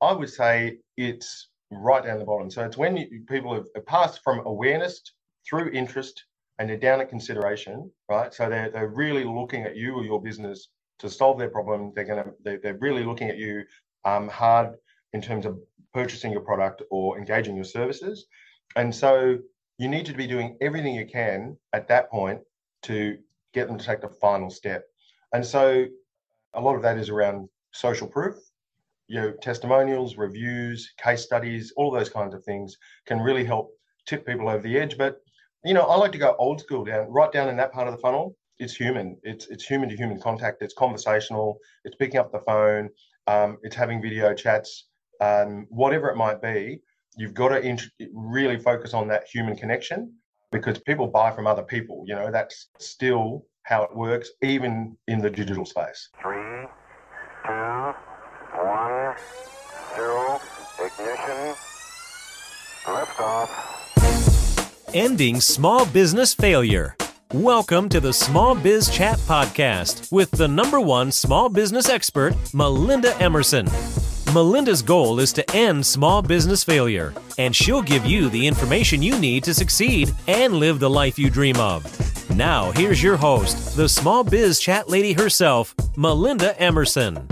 I would say it's right down the bottom. So it's when you, people have passed from awareness through interest and they're down at consideration, right? So they're, they're really looking at you or your business to solve their problem. They're going to, they're, they're really looking at you um, hard in terms of purchasing your product or engaging your services. And so you need to be doing everything you can at that point to get them to take the final step. And so a lot of that is around social proof, you know, testimonials, reviews, case studies, all those kinds of things can really help tip people over the edge. But you know, I like to go old school down, right down in that part of the funnel. It's human. It's it's human to human contact. It's conversational. It's picking up the phone. Um, it's having video chats. Um, whatever it might be, you've got to int- really focus on that human connection because people buy from other people. You know, that's still how it works, even in the digital space. Three, Ending small business failure. Welcome to the Small Biz Chat Podcast with the number one small business expert, Melinda Emerson. Melinda's goal is to end small business failure, and she'll give you the information you need to succeed and live the life you dream of. Now, here's your host, the small biz chat lady herself, Melinda Emerson.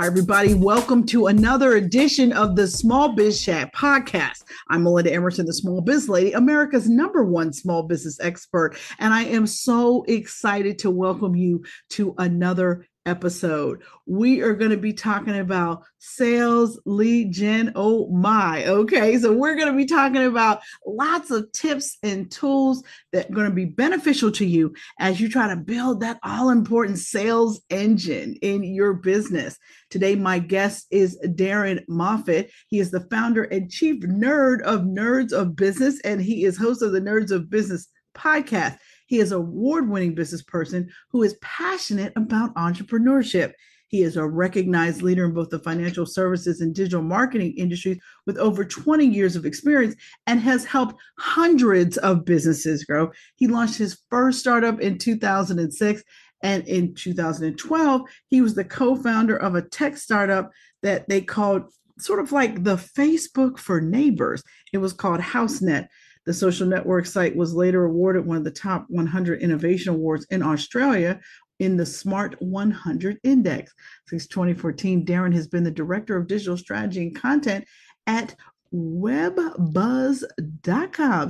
Hi, everybody. Welcome to another edition of the Small Biz Chat podcast. I'm Melinda Emerson, the Small Biz Lady, America's number one small business expert. And I am so excited to welcome you to another episode. We are going to be talking about sales lead gen. Oh my. Okay. So we're going to be talking about lots of tips and tools that are going to be beneficial to you as you try to build that all important sales engine in your business. Today, my guest is Darren Moffatt. He is the founder and chief nerd of Nerds of Business, and he is host of the Nerds of Business podcast. He is an award winning business person who is passionate about entrepreneurship. He is a recognized leader in both the financial services and digital marketing industries with over 20 years of experience and has helped hundreds of businesses grow. He launched his first startup in 2006. And in 2012, he was the co founder of a tech startup that they called sort of like the Facebook for neighbors. It was called HouseNet. The social network site was later awarded one of the top 100 innovation awards in Australia in the Smart 100 Index. Since 2014, Darren has been the director of digital strategy and content at webbuzz.com.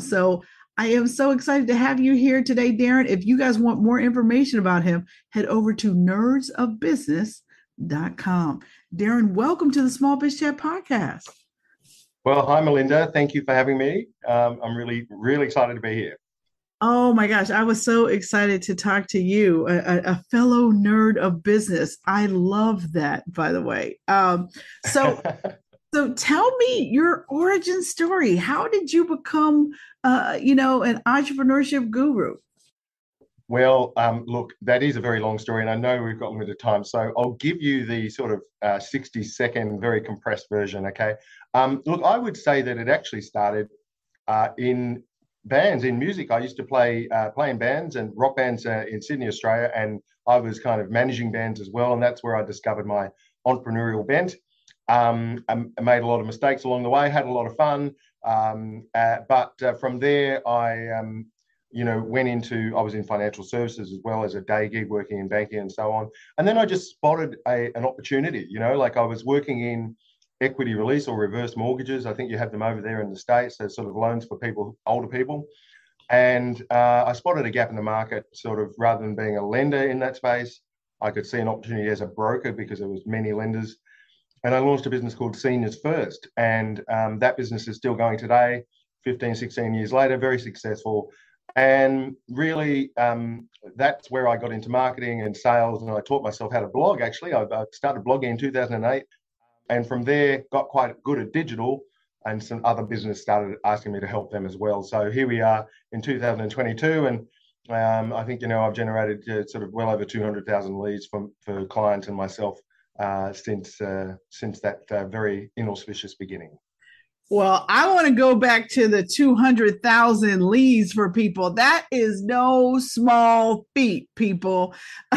So I am so excited to have you here today, Darren. If you guys want more information about him, head over to nerdsofbusiness.com. Darren, welcome to the Small Biz Chat podcast. Well, hi, Melinda. Thank you for having me. Um, I'm really, really excited to be here. Oh my gosh, I was so excited to talk to you, a, a fellow nerd of business. I love that, by the way. Um, so, so tell me your origin story. How did you become, uh, you know, an entrepreneurship guru? Well, um, look, that is a very long story, and I know we've got limited time, so I'll give you the sort of uh, 60 second, very compressed version. Okay. Um, look, I would say that it actually started uh, in bands, in music. I used to play uh, play in bands and rock bands uh, in Sydney, Australia, and I was kind of managing bands as well, and that's where I discovered my entrepreneurial bent. Um, I made a lot of mistakes along the way, had a lot of fun, um, uh, but uh, from there I um, you know, went into, I was in financial services as well as a day gig working in banking and so on. And then I just spotted a, an opportunity, you know, like I was working in equity release or reverse mortgages. I think you have them over there in the States. They're sort of loans for people, older people. And uh, I spotted a gap in the market, sort of rather than being a lender in that space, I could see an opportunity as a broker because there was many lenders. And I launched a business called Seniors First. And um, that business is still going today, 15, 16 years later, very successful and really, um, that's where I got into marketing and sales. And I taught myself how to blog. Actually, I, started blogging in 2008, and from there got quite good at digital. And some other business started asking me to help them as well. So here we are in 2022, and um, I think you know I've generated uh, sort of well over 200,000 leads from for clients and myself uh, since uh, since that uh, very inauspicious beginning. Well, I want to go back to the 200,000 leads for people. That is no small feat, people.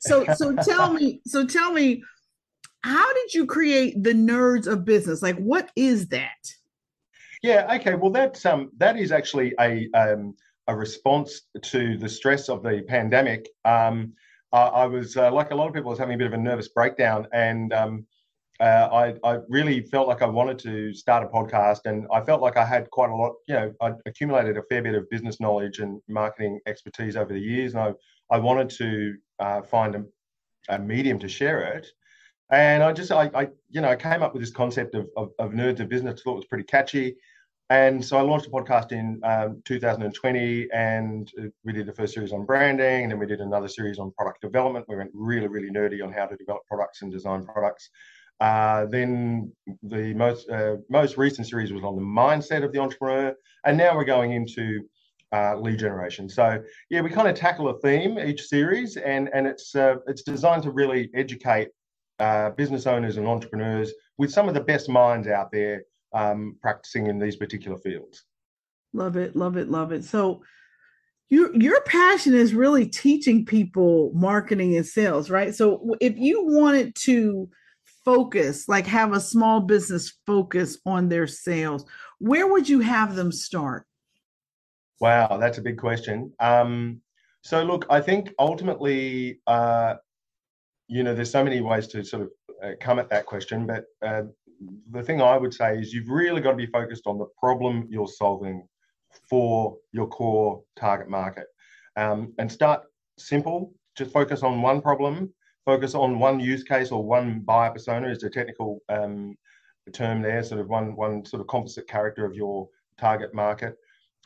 so so tell me, so tell me how did you create the nerds of business? Like, what is that? Yeah. Okay. Well, that's um that is actually a um a response to the stress of the pandemic. Um, I, I was uh, like a lot of people, I was having a bit of a nervous breakdown, and um, uh, I, I really felt like I wanted to start a podcast, and I felt like I had quite a lot. You know, I accumulated a fair bit of business knowledge and marketing expertise over the years, and I I wanted to uh, find a, a, medium to share it. And I just I, I you know I came up with this concept of, of, of nerds of business. Thought it was pretty catchy. And so I launched a podcast in um, 2020, and we did the first series on branding, and then we did another series on product development. We went really, really nerdy on how to develop products and design products. Uh, then the most uh, most recent series was on the mindset of the entrepreneur, and now we're going into uh, lead generation. So yeah, we kind of tackle a theme each series, and and it's uh, it's designed to really educate uh, business owners and entrepreneurs with some of the best minds out there um, practicing in these particular fields. Love it, love it, love it. So your your passion is really teaching people marketing and sales, right? So if you wanted to focus, like have a small business focus on their sales, where would you have them start? Wow, that's a big question. Um, so look, I think ultimately, uh, you know, there's so many ways to sort of uh, come at that question, but uh, the thing I would say is you've really got to be focused on the problem you're solving for your core target market. Um, and start simple, just focus on one problem, focus on one use case or one buyer persona is a technical um, term there, sort of one, one sort of composite character of your target market.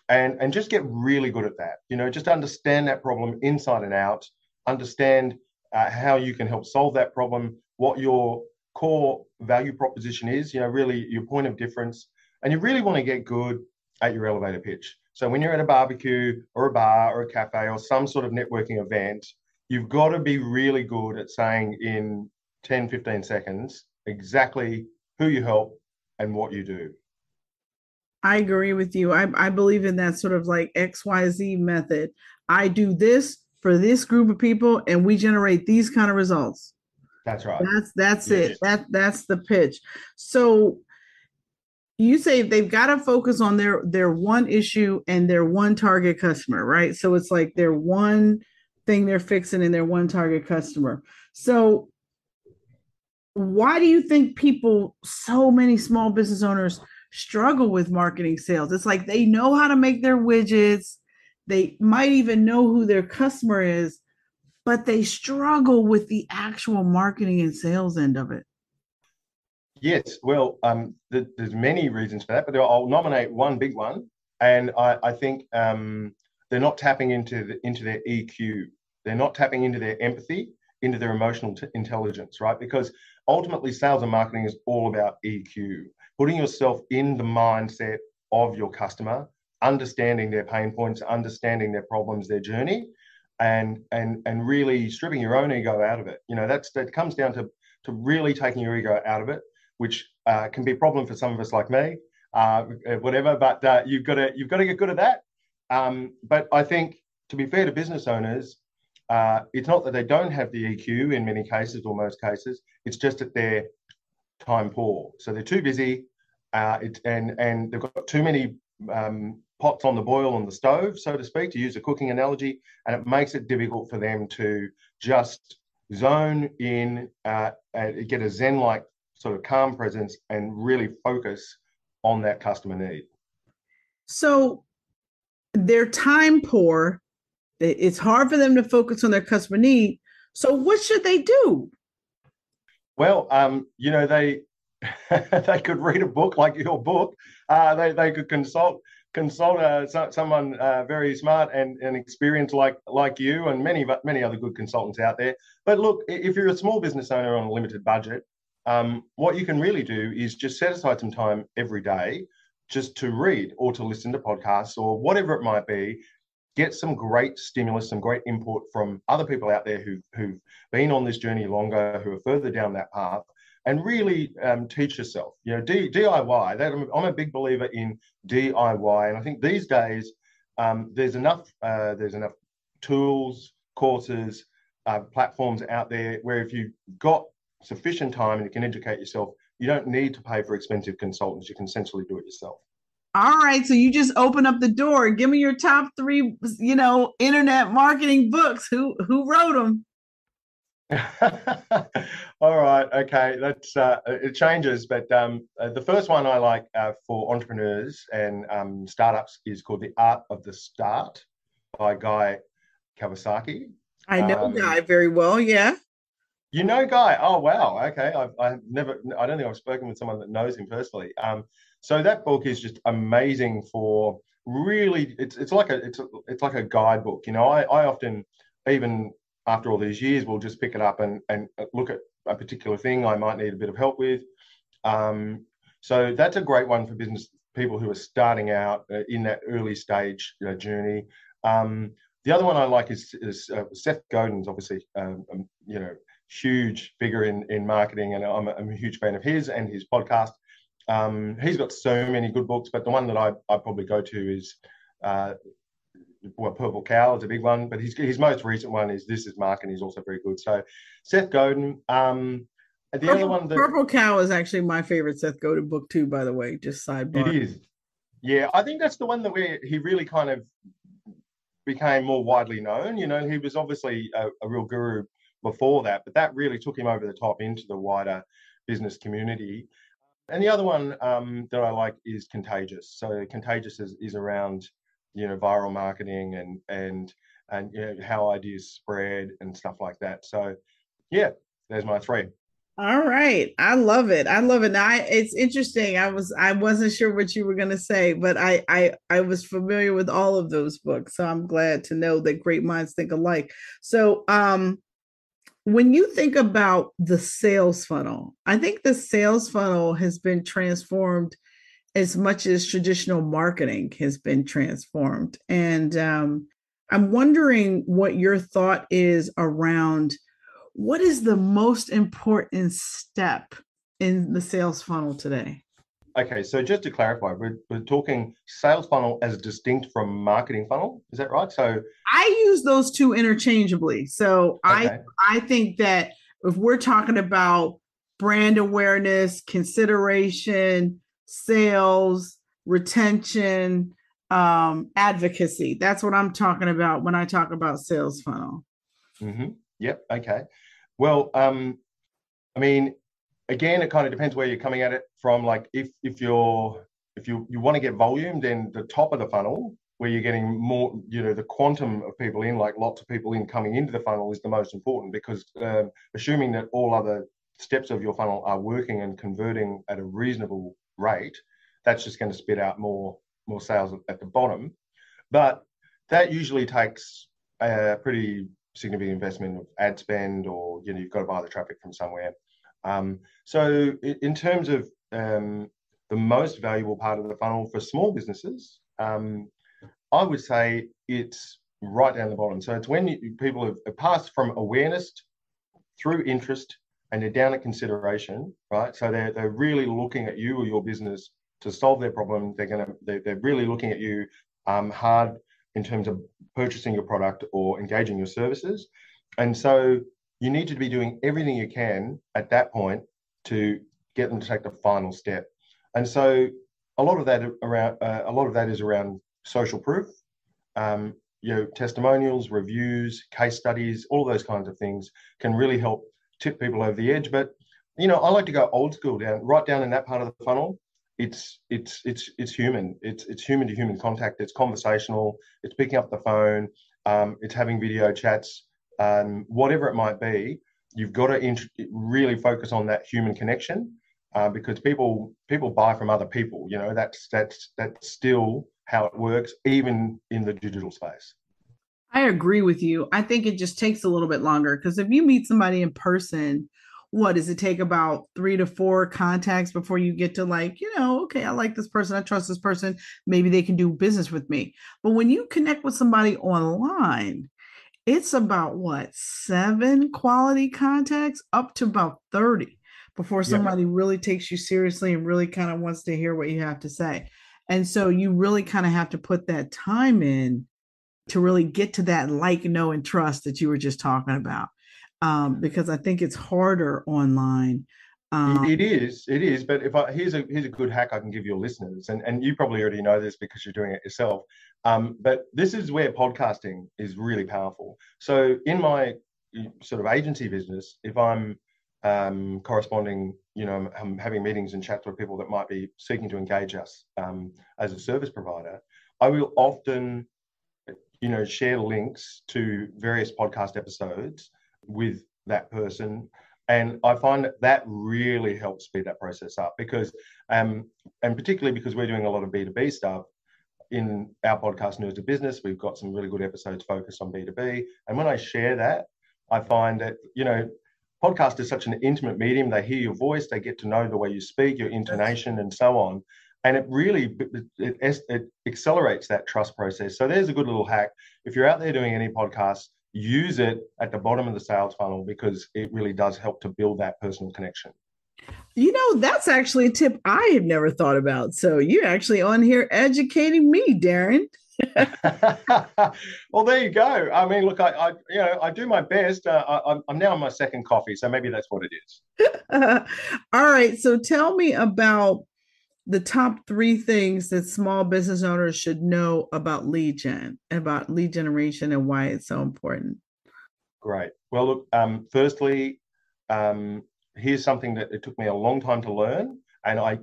And, and just get really good at that. You know, just understand that problem inside and out, understand uh, how you can help solve that problem, what your core value proposition is, you know, really your point of difference. And you really want to get good at your elevator pitch. So when you're at a barbecue or a bar or a cafe or some sort of networking event, you've got to be really good at saying in 10, 15 seconds exactly who you help and what you do. I agree with you. I, I believe in that sort of like XYZ method. I do this for this group of people and we generate these kind of results. That's right. That's that's yeah. it. That that's the pitch. So you say they've got to focus on their their one issue and their one target customer, right? So it's like their one thing they're fixing and their one target customer. So why do you think people so many small business owners struggle with marketing sales? It's like they know how to make their widgets. They might even know who their customer is, but they struggle with the actual marketing and sales end of it. Yes, well, um, th- there's many reasons for that, but I'll nominate one big one, and I, I think um, they're not tapping into the, into their EQ. They're not tapping into their empathy, into their emotional t- intelligence, right? Because ultimately, sales and marketing is all about EQ, putting yourself in the mindset of your customer, understanding their pain points, understanding their problems, their journey, and and and really stripping your own ego out of it. You know, that's that comes down to to really taking your ego out of it, which uh, can be a problem for some of us like me, uh, whatever. But uh, you've got to you've got to get good at that. Um, but I think to be fair to business owners, uh, it's not that they don't have the EQ in many cases or most cases. It's just that they're time poor, so they're too busy. Uh, it, and and they've got too many um, pots on the boil on the stove, so to speak, to use a cooking analogy, and it makes it difficult for them to just zone in, uh, and get a Zen like sort of calm presence and really focus on that customer need. So they're time poor. It's hard for them to focus on their customer need. So what should they do? Well, um, you know, they they could read a book like your book. Uh, they, they could consult consult uh, so, someone uh, very smart and, and experienced like like you and many many other good consultants out there. But look, if you're a small business owner on a limited budget, um, what you can really do is just set aside some time every day just to read or to listen to podcasts or whatever it might be. Get some great stimulus, some great input from other people out there who've, who've been on this journey longer, who are further down that path, and really um, teach yourself. You know, D, DIY. That, I'm, I'm, a big believer in DIY, and I think these days um, there's enough uh, there's enough tools, courses, uh, platforms out there where if you've got sufficient time and you can educate yourself, you don't need to pay for expensive consultants. You can essentially do it yourself. All right, so you just open up the door. Give me your top three, you know, internet marketing books. Who who wrote them? All right, okay, that's uh, it changes, but um, uh, the first one I like uh, for entrepreneurs and um, startups is called The Art of the Start by Guy Kawasaki. I know Um, Guy very well. Yeah. You know Guy? Oh wow. Okay, I've, I've never. I don't think I've spoken with someone that knows him personally. Um, so that book is just amazing for really. It's it's like a it's a, it's like a guidebook. You know, I I often even after all these years will just pick it up and and look at a particular thing I might need a bit of help with. Um, so that's a great one for business people who are starting out uh, in that early stage you know, journey. Um, the other one I like is, is uh, Seth Godin's obviously, um, um, you know, huge figure in, in marketing, and I'm a, I'm a huge fan of his and his podcast. Um, he's got so many good books, but the one that I, I probably go to is, uh, well, Purple Cow is a big one, but his, his most recent one is This is Marketing. He's also very good. So Seth Godin. Um, the Purple, other one that Purple Cow is actually my favorite Seth Godin book too. By the way, just sidebar. It is. Yeah, I think that's the one that where he really kind of became more widely known. You know, he was obviously a, a real guru before that, but that really took him over the top into the wider business community. And the other one um, that I like is Contagious. So Contagious is, is around, you know, viral marketing and and and you know, how ideas spread and stuff like that. So yeah, there's my three. All right. I love it. I love it. Now I, it's interesting. I was I wasn't sure what you were going to say, but I I I was familiar with all of those books. So I'm glad to know that great minds think alike. So um when you think about the sales funnel, I think the sales funnel has been transformed as much as traditional marketing has been transformed. And um I'm wondering what your thought is around what is the most important step in the sales funnel today? Okay, so just to clarify, we're, we're talking sales funnel as distinct from marketing funnel. Is that right? So I use those two interchangeably. So I okay. I think that if we're talking about brand awareness, consideration, sales, retention, um, advocacy, that's what I'm talking about when I talk about sales funnel. hmm Yep. Okay. Well, um, I mean, again, it kind of depends where you're coming at it from. Like, if if you're if you you want to get volume, then the top of the funnel, where you're getting more, you know, the quantum of people in, like lots of people in coming into the funnel, is the most important because um, assuming that all other steps of your funnel are working and converting at a reasonable rate, that's just going to spit out more more sales at the bottom. But that usually takes a pretty significant investment of ad spend or you know you've got to buy the traffic from somewhere um, so in terms of um, the most valuable part of the funnel for small businesses um, i would say it's right down the bottom. So it's when you, people have passed from awareness through interest and they're down at consideration right? So they're, they're really looking at you or your business to solve their problem. They're going to they're, they're really looking at you um, hard in terms of purchasing your product or engaging your services. And so you need to be doing everything you can at that point to get them to take the final step. And so a lot of that around uh, a lot of that is around social proof, um, you know, testimonials, reviews, case studies, all those kinds of things can really help tip people over the edge. But you know, I like to go old school down, right down in that part of the funnel it's it's it's it's human. It's it's human to human contact. It's conversational. It's picking up the phone. Um, it's having video chats. Um, whatever it might be, you've got to int- really focus on that human connection uh, because people people buy from other people. You know that's that's that's still how it works, even in the digital space. I agree with you. I think it just takes a little bit longer because if you meet somebody in person what does it take about three to four contacts before you get to like you know okay i like this person i trust this person maybe they can do business with me but when you connect with somebody online it's about what seven quality contacts up to about 30 before somebody really takes you seriously and really kind of wants to hear what you have to say and so you really kind of have to put that time in to really get to that like know and trust that you were just talking about um, because I think it's harder online. Um, it is, it is. But if I here's a here's a good hack I can give your listeners, and and you probably already know this because you're doing it yourself. Um, but this is where podcasting is really powerful. So in my sort of agency business, if I'm um, corresponding, you know, I'm having meetings and chats with people that might be seeking to engage us um, as a service provider, I will often, you know, share links to various podcast episodes with that person. And I find that that really helps speed that process up because, um, and particularly because we're doing a lot of B2B stuff, in our podcast Nerds of Business, we've got some really good episodes focused on B2B. And when I share that, I find that, you know, podcast is such an intimate medium. They hear your voice, they get to know the way you speak, your intonation, and so on. And it really it, it, accelerates that trust process. So there's a good little hack. If you're out there doing any podcasts, use it at the bottom of the sales funnel because it really does help to build that personal connection. You know, that's actually a tip I have never thought about. So you're actually on here educating me, Darren. well, there you go. I mean, look, I, I you know, I do my best. Uh, I, am now on my second coffee, so maybe that's what it is. All right. So tell me about the top three things that small business owners should know about lead gen, about lead generation, and why it's so important. Great. Well, look. Um, firstly, um, here's something that it took me a long time to learn, and I,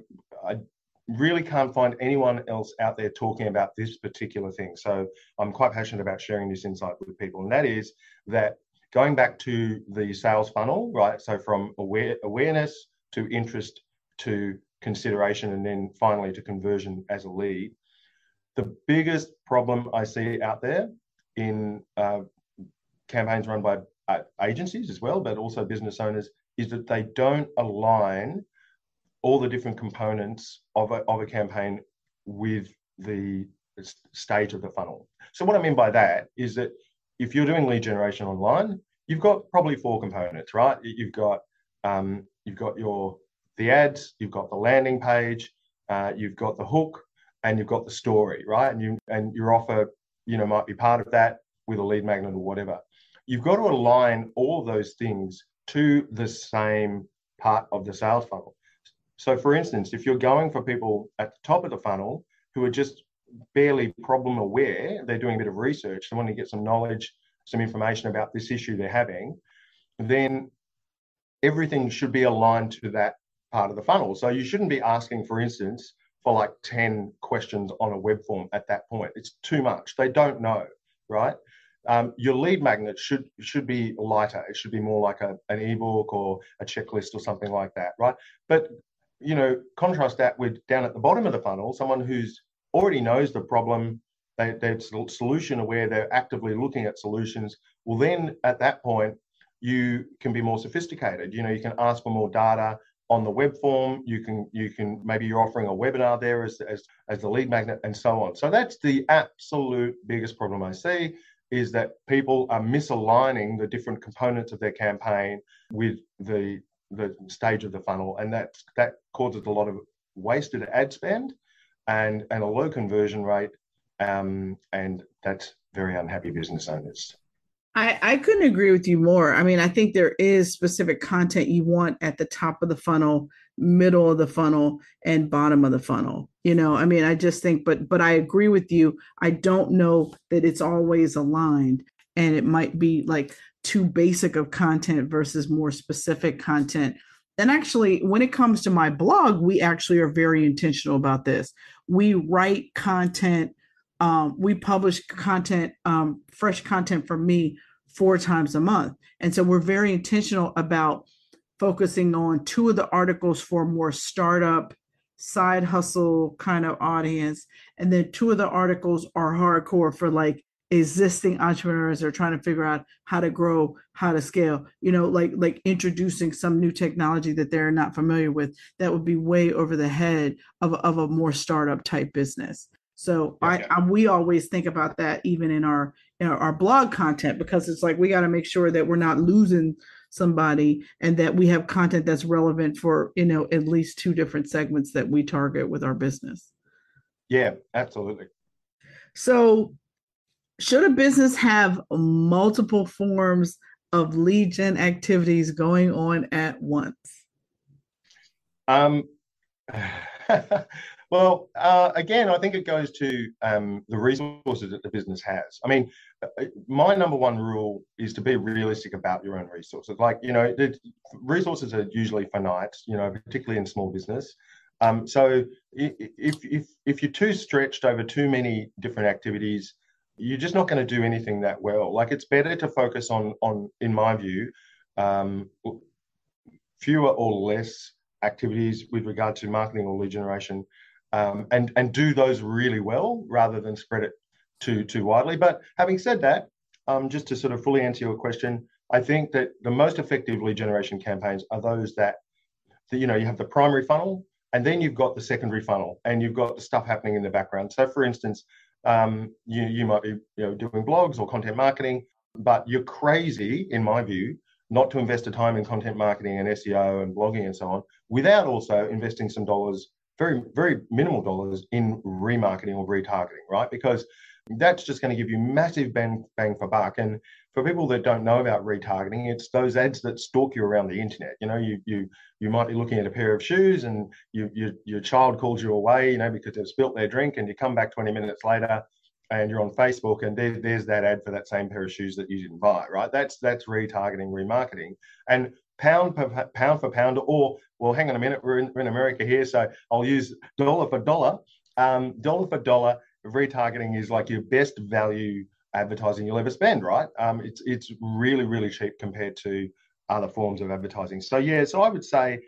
I really can't find anyone else out there talking about this particular thing. So I'm quite passionate about sharing this insight with people, and that is that going back to the sales funnel, right? So from aware, awareness to interest to consideration, and then finally to conversion as a lead. The biggest problem I see out there in uh, campaigns run by uh, agencies as well, but also business owners, is that they don't align all the different components of a, of a campaign with the stage of the funnel. So what I mean by that is that if you're doing lead generation online, you've got probably four components, right? You've got um, you've got your the ads, you've got the landing page, uh, you've got the hook, and you've got the story, right? And you and your offer, you know, might be part of that with a lead magnet or whatever. You've got to align all those things to the same part of the sales funnel. So, for instance, if you're going for people at the top of the funnel who are just barely problem aware, they're doing a bit of research, they want to get some knowledge, some information about this issue they're having, then everything should be aligned to that part of the funnel. So, you shouldn't be asking, for instance, for like 10 questions on a web form at that point. It's too much. They don't know, right? Um, your lead magnet should should be lighter. It should be more like a, an ebook or a checklist or something like that, right? But you know, contrast that with down at the bottom of the funnel, someone who's already knows the problem, they, they're solution aware, they're actively looking at solutions. Well, then at that point, you can be more sophisticated. You know, you can ask for more data on the web form. You can you can maybe you're offering a webinar there as as as the lead magnet and so on. So that's the absolute biggest problem I see is that people are misaligning the different components of their campaign with the the stage of the funnel, and that that causes a lot of wasted ad spend and and a low conversion rate, um, and that's very unhappy business owners. I, I couldn't agree with you more. I mean, I think there is specific content you want at the top of the funnel, middle of the funnel, and bottom of the funnel. You know, I mean, I just think, but but I agree with you. I don't know that it's always aligned, and it might be like too basic of content versus more specific content. And actually, when it comes to my blog, we actually are very intentional about this. We write content, um, we publish content, um, fresh content for me four times a month. And so we're very intentional about focusing on two of the articles for more startup, side hustle kind of audience. And then two of the articles are hardcore for like existing entrepreneurs that are trying to figure out how to grow how to scale you know like like introducing some new technology that they're not familiar with that would be way over the head of, of a more startup type business so I, I, we always think about that even in our in our blog content because it's like we got to make sure that we're not losing somebody and that we have content that's relevant for you know at least two different segments that we target with our business. Yeah absolutely. So should a business have multiple forms of lead gen activities going on at once? Um, well, uh, again, I think it goes to um, the resources that the business has. I mean, uh, my number one rule is to be realistic about your own resources. Like, you know, the resources are usually finite, you know, particularly in small business. Um, so if, if, if you're too stretched over too many different activities, you're just not going to do anything that well. Like it's better to focus on, on in my view, um, fewer or less activities with regard to marketing or lead generation, um, and and do those really well rather than spread it too too widely. But having said that, um, just to sort of fully answer your question, I think that the most effective lead generation campaigns are those that, that you know you have the primary funnel and then you've got the secondary funnel and you've got the stuff happening in the background. So, for instance, um, you, you might be you know, doing blogs or content marketing, but you're crazy, in my view, not to invest the time in content marketing and SEO and blogging and so on, without also investing some dollars, very, very minimal dollars in remarketing or retargeting, right? Because that's just going to give you massive bang, bang for buck. And for people that don't know about retargeting, it's those ads that stalk you around the internet. You know, you you you might be looking at a pair of shoes and you, you your child calls you away, you know, because they've spilt their drink, and you come back 20 minutes later and you're on Facebook and there, there's that ad for that same pair of shoes that you didn't buy, right? That's that's retargeting, remarketing. And pound per pound for pound, or well, hang on a minute, we're in, we're in America here, so I'll use dollar for dollar. Um, dollar for dollar, retargeting is like your best value advertising you'll ever spend, right? Um, it's it's really really cheap compared to other forms of advertising. So yeah, so I would say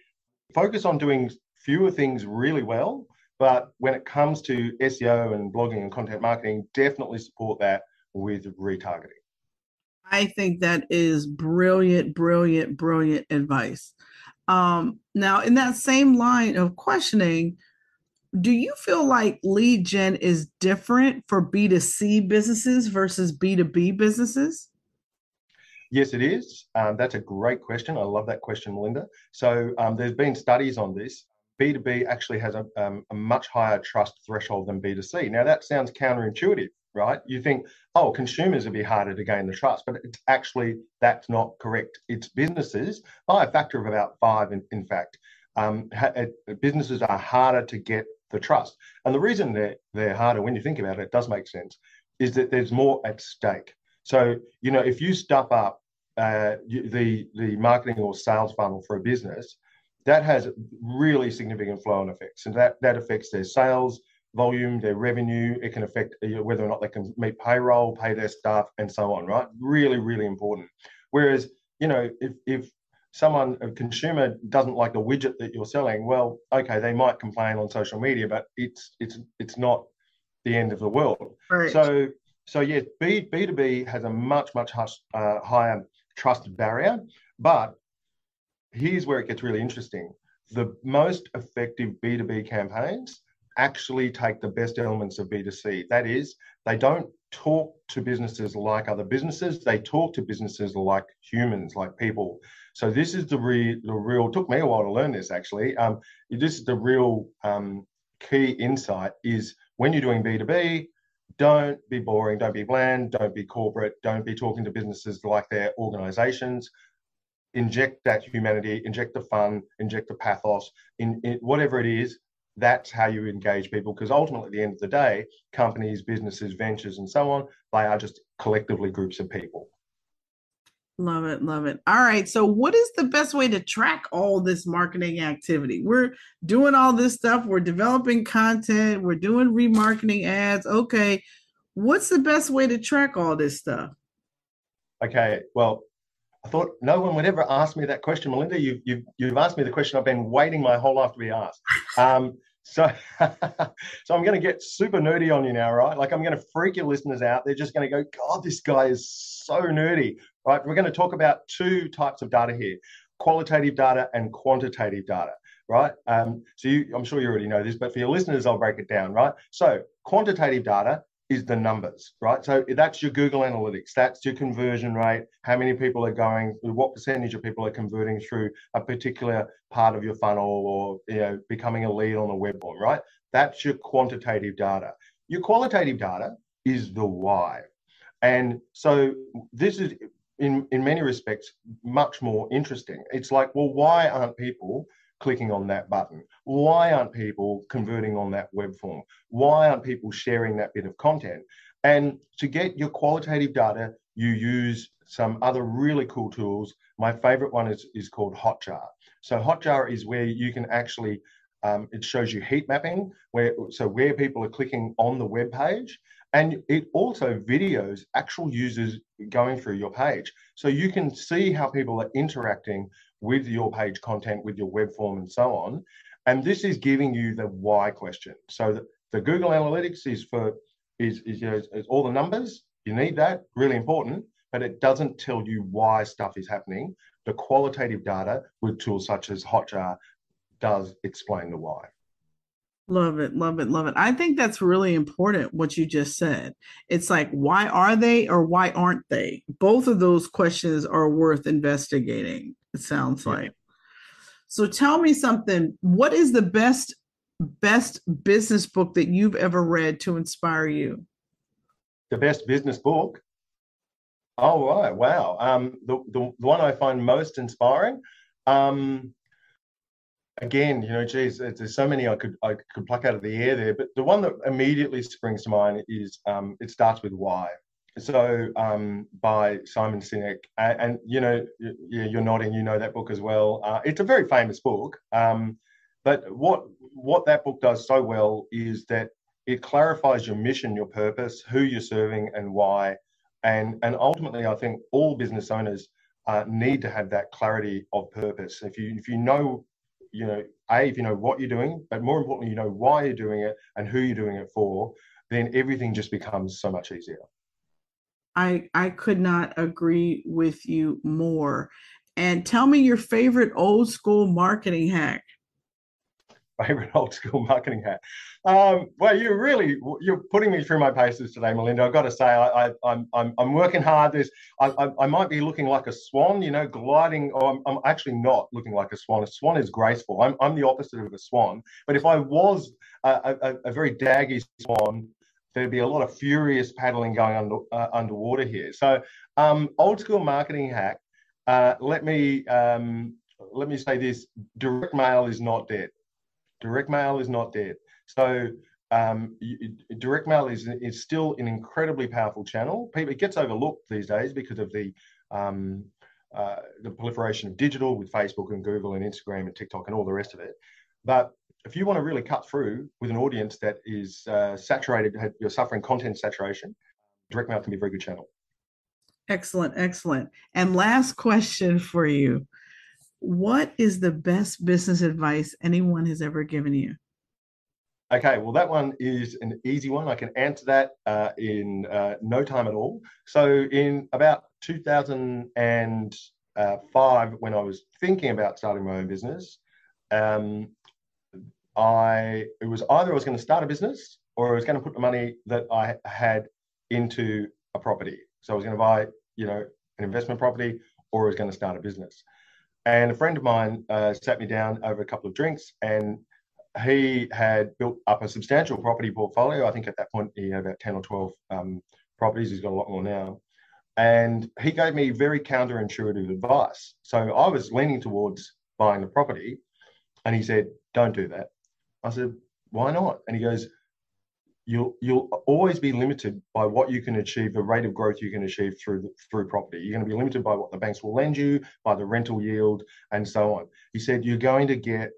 focus on doing fewer things really well, but when it comes to SEO and blogging and content marketing, definitely support that with retargeting. I think that is brilliant, brilliant, brilliant advice. Um, now, in that same line of questioning, do you feel like lead gen is different for B2C businesses versus B2B businesses? Yes, it is. Um, that's a great question. I love that question, Melinda. So um, there's been studies on this. B2B actually has a, um, a much higher trust threshold than B2C. Now, that sounds counterintuitive, right? You think, oh, consumers would be harder to gain the trust, but it's actually, that's not correct. It's businesses by a factor of about five, in, in fact. Um, ha- businesses are harder to get the trust. And the reason they're, they're harder, when you think about it, it does make sense, is that there's more at stake. So, you know, if you stuff up uh, the, the marketing or sales funnel for a business, that has really significant flow on effects. And that, that affects their sales volume, their revenue. It can affect whether or not they can meet payroll, pay their staff, and so on, right? Really, really important. Whereas, you know, if, if someone, a consumer, doesn't like the widget that you're selling, well, okay, they might complain on social media, but it's it's it's not the end of the world. Right. So so yes, B B two B has a much much uh, higher trust barrier, but here's where it gets really interesting. The most effective B2B campaigns actually take the best elements of B2C. That is, they don't talk to businesses like other businesses, they talk to businesses like humans, like people. So this is the real, the real. Took me a while to learn this actually. Um, this is the real um, key insight: is when you're doing B two B, don't be boring, don't be bland, don't be corporate, don't be talking to businesses like their organizations. Inject that humanity, inject the fun, inject the pathos, in, in whatever it is. That's how you engage people because ultimately, at the end of the day, companies, businesses, ventures, and so on, they are just collectively groups of people. Love it, love it. All right. So, what is the best way to track all this marketing activity? We're doing all this stuff, we're developing content, we're doing remarketing ads. Okay. What's the best way to track all this stuff? Okay. Well, I thought no one would ever ask me that question, Melinda. You've, you've, you've asked me the question I've been waiting my whole life to be asked. Um, so, so I'm going to get super nerdy on you now, right? Like I'm going to freak your listeners out. They're just going to go, God, this guy is so nerdy, right? We're going to talk about two types of data here: qualitative data and quantitative data, right? Um, so you, I'm sure you already know this, but for your listeners, I'll break it down, right? So quantitative data is the numbers, right? So that's your Google Analytics, that's your conversion rate, how many people are going, what percentage of people are converting through a particular part of your funnel or you know becoming a lead on a web form, right? That's your quantitative data. Your qualitative data is the why. And so this is in in many respects much more interesting. It's like, well, why aren't people clicking on that button? Why aren't people converting on that web form? Why aren't people sharing that bit of content? And to get your qualitative data, you use some other really cool tools. My favorite one is, is called Hotjar. So Hotjar is where you can actually, um, it shows you heat mapping, where so where people are clicking on the web page, and it also videos actual users going through your page. So you can see how people are interacting with your page content, with your web form, and so on. And this is giving you the why question. So the, the Google Analytics is for is, is, you know, is all the numbers. You need that, really important, but it doesn't tell you why stuff is happening. The qualitative data with tools such as Hotjar does explain the why. Love it, love it, love it. I think that's really important what you just said. It's like, why are they or why aren't they? Both of those questions are worth investigating, it sounds yeah. like. So tell me something. What is the best best business book that you've ever read to inspire you? The best business book? Oh right, wow. Um, the, the, the one I find most inspiring. Um, again, you know, geez, there's so many I could I could pluck out of the air there, but the one that immediately springs to mind is um, it starts with why. So um, by Simon Sinek, and, and, you know, yeah, you're nodding, you know that book as well. Uh, it's a very famous book, um, but what what that book does so well is that it clarifies your mission, your purpose, who you're serving, and why. And and ultimately, I think all business owners uh, need to have that clarity of purpose. If you if you know you know, A, if you know what you're doing, but more importantly, you know why you're doing it and who you're doing it for, then everything just becomes so much easier. I I could not agree with you more. And tell me your favorite old school marketing hack favorite old school marketing hat. Um, well, you really you're putting me through my paces today, Melinda. I've got to say, I, am I'm, I'm I'm working hard. This I, I, I, might be looking like a swan, you know, gliding. Or I'm, I'm actually not looking like a swan. A swan is graceful. I'm I'm the opposite of a swan. But if I was a, a, a very daggy swan, there'd be a lot of furious paddling going under, uh, underwater here. So, um, old school marketing hack. Uh, let me um, let me say this: direct mail is not dead direct mail is not dead. So um, direct mail is is still an incredibly powerful channel. People, it gets overlooked these days because of the um, uh, the proliferation of digital with Facebook and Google and Instagram and TikTok and all the rest of it. But if you want to really cut through with an audience that is uh, saturated, you're suffering content saturation, direct mail can be a very good channel. Excellent, excellent. And last question for you what is the best business advice anyone has ever given you? Okay, well, that one is an easy one. I can answer that uh, in uh, no time at all. So, in about 2005, when I was thinking about starting my own business, um, I it was either I was going to start a business or I was going to put the money that I had into a property. So I was going to buy, you know, an investment property, or I was going to start a business. And a friend of mine uh, sat me down over a couple of drinks, and he had built up a substantial property portfolio. I think at that point he had about 10 or 12 um, properties. He's got a lot more now. And he gave me very counterintuitive advice. So I was leaning towards buying the property, and he said, Don't do that. I said, Why not? And he goes, you'll you'll always be limited by what you can achieve, the rate of growth you can achieve through through property. You're going to be limited by what the banks will lend you, by the rental yield, and so on. He said you're going to get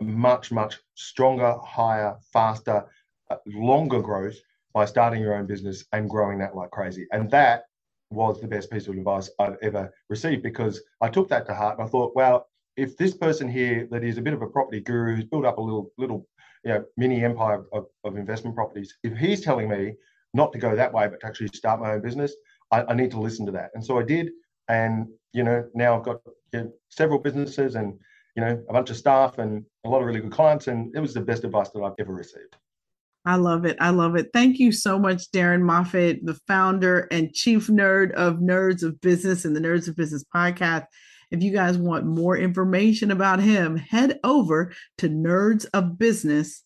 much much stronger, higher, faster, uh, longer growth by starting your own business and growing that like crazy. And that was the best piece of advice I've ever received because I took that to heart and I thought, well, if this person here that is a bit of a property guru who's built up a little little you know, mini empire of, of investment properties. If he's telling me not to go that way, but to actually start my own business, I, I need to listen to that. And so I did. And, you know, now I've got you know, several businesses and, you know, a bunch of staff and a lot of really good clients. And it was the best advice that I've ever received. I love it. I love it. Thank you so much, Darren Moffatt, the founder and chief nerd of Nerds of Business and the Nerds of Business podcast. If you guys want more information about him, head over to nerdsofbusiness.com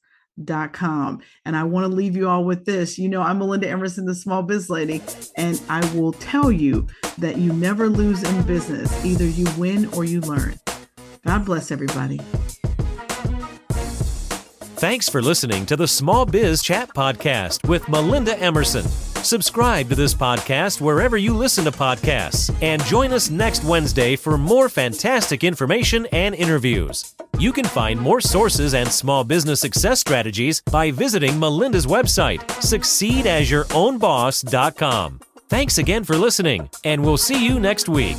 com. And I want to leave you all with this. You know, I'm Melinda Emerson, the small biz lady, and I will tell you that you never lose in business. Either you win or you learn. God bless everybody. Thanks for listening to the Small Biz Chat Podcast with Melinda Emerson. Subscribe to this podcast wherever you listen to podcasts and join us next Wednesday for more fantastic information and interviews. You can find more sources and small business success strategies by visiting Melinda's website, succeedasyourownboss.com. Thanks again for listening, and we'll see you next week.